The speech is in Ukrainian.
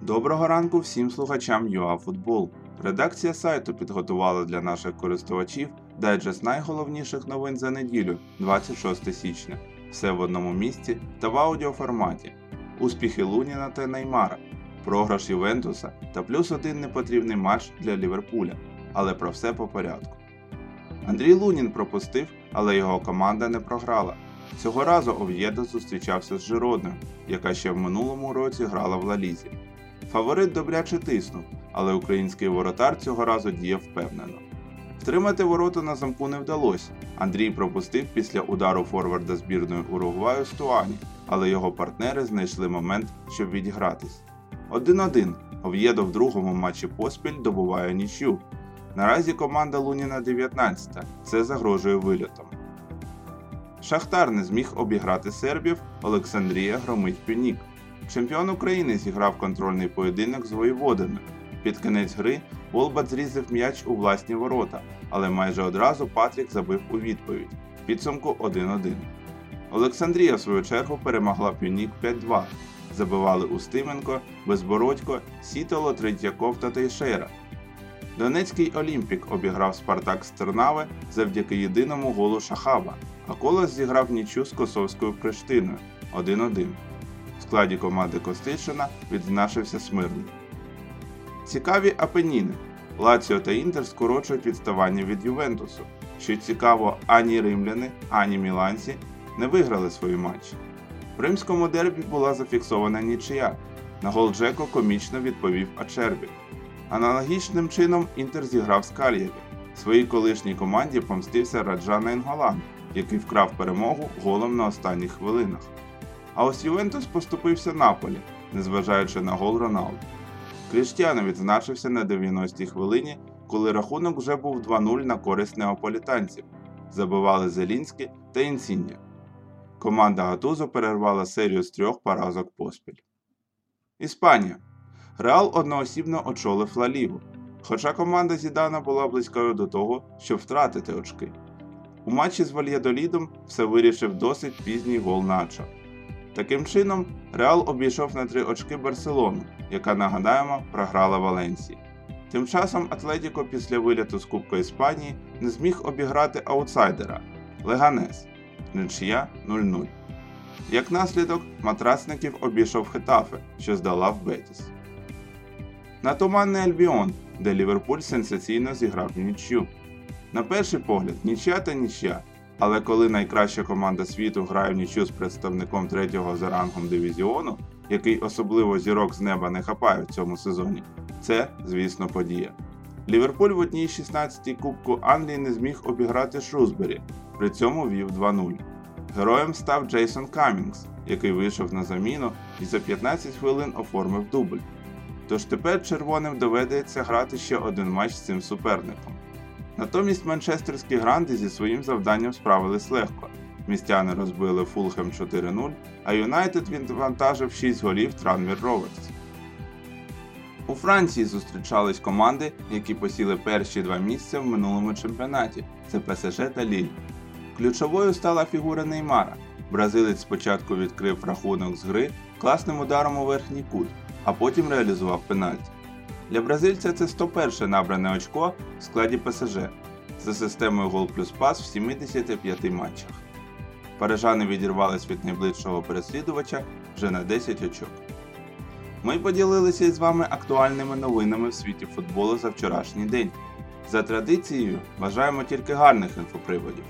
Доброго ранку всім слухачам ЮАФутбол. Редакція сайту підготувала для наших користувачів дайджест найголовніших новин за неділю, 26 січня. Все в одному місці та в аудіоформаті. Успіхи Луніна та Неймара, програш Ювентуса та плюс один непотрібний матч для Ліверпуля. Але про все по порядку. Андрій Лунін пропустив, але його команда не програла. Цього разу Ов'єдо зустрічався з Жиродною, яка ще в минулому році грала в Ла Лізі. Фаворит добряче тиснув, але український воротар цього разу діяв впевнено. Втримати ворота на замку не вдалося. Андрій пропустив після удару форварда збірної Уругваю Стуані, але його партнери знайшли момент, щоб відігратись. 1-1. Ов'єдо в другому матчі поспіль добуває нічию. Наразі команда Луніна 19 це загрожує вильотом. Шахтар не зміг обіграти сербів, Олександрія громить Пюнік. Чемпіон України зіграв контрольний поєдинок з воєводиною. Під кінець гри Волбат зрізав м'яч у власні ворота, але майже одразу Патрік забив у відповідь. Підсумку 1-1. Олександрія, в свою чергу, перемогла Пюнік 5-2. Забивали Устименко, Безбородько, Сітоло, Третьяков та Тейшера. Донецький Олімпік обіграв Спартак з Тернави завдяки єдиному голу Шахаба, а Колос зіграв нічю з Косовською Приштиною 1-1. В складі команди Костишина відзначився Смирний. Цікаві апеніни. Лаціо та Інтер скорочують відставання від Ювентусу. Що цікаво, ані римляни, ані міланці не виграли свої матчі. В римському дербі була зафіксована нічия. На гол Джеко комічно відповів Ачербі. Аналогічним чином Інтер зіграв з Кальєві. Своїй колишній команді помстився Раджана Інголан, який вкрав перемогу голом на останніх хвилинах. А ось Ювентус поступився Наполі, незважаючи на гол Роналду. Кріштіано відзначився на 90-й хвилині, коли рахунок вже був 2-0 на користь неаполітанців. Забивали Зелінський та Інсіння. Команда Гатузо перервала серію з трьох поразок поспіль. Іспанія. Реал одноосібно очолив Ла Лігу, хоча команда Зідана була близькою до того, щоб втратити очки. У матчі з Вальєдолідом все вирішив досить пізній гол Начо. Таким чином, Реал обійшов на три очки Барселону, яка, нагадаємо, програла Валенсії. Тим часом Атлетіко після виліту з Кубка Іспанії не зміг обіграти аутсайдера Леганес, нічия 0-0. Як наслідок, матрасників обійшов Хетафе, що здала в Бетіс. На туманний Альбіон, де Ліверпуль сенсаційно зіграв нічю. На перший погляд, нічя та нічя, але коли найкраща команда світу грає в нічю з представником третього за рангом дивізіону, який особливо зірок з неба не хапає в цьому сезоні, це, звісно, подія. Ліверпуль в одній 16-й Кубку Англії не зміг обіграти Шрусбері, при цьому вів 2-0. Героєм став Джейсон Камінгс, який вийшов на заміну і за 15 хвилин оформив дубль. Тож тепер червоним доведеться грати ще один матч з цим суперником. Натомість манчестерські гранди зі своїм завданням справились легко. Містяни розбили Фулхем 4-0, а Юнайтед відвантажив 6 голів Транмір Роверс. У Франції зустрічались команди, які посіли перші два місця в минулому чемпіонаті це ПСЖ та Ліль. Ключовою стала фігура Неймара. Бразилець спочатку відкрив рахунок з гри класним ударом у верхній кут, а потім реалізував пенальті. Для бразильця це 101 набране очко в складі ПСЖ за системою гол плюс пас в 75 матчах. Парижани відірвались від найближчого переслідувача вже на 10 очок. Ми поділилися із вами актуальними новинами в світі футболу за вчорашній день. За традицією бажаємо тільки гарних інфоприводів.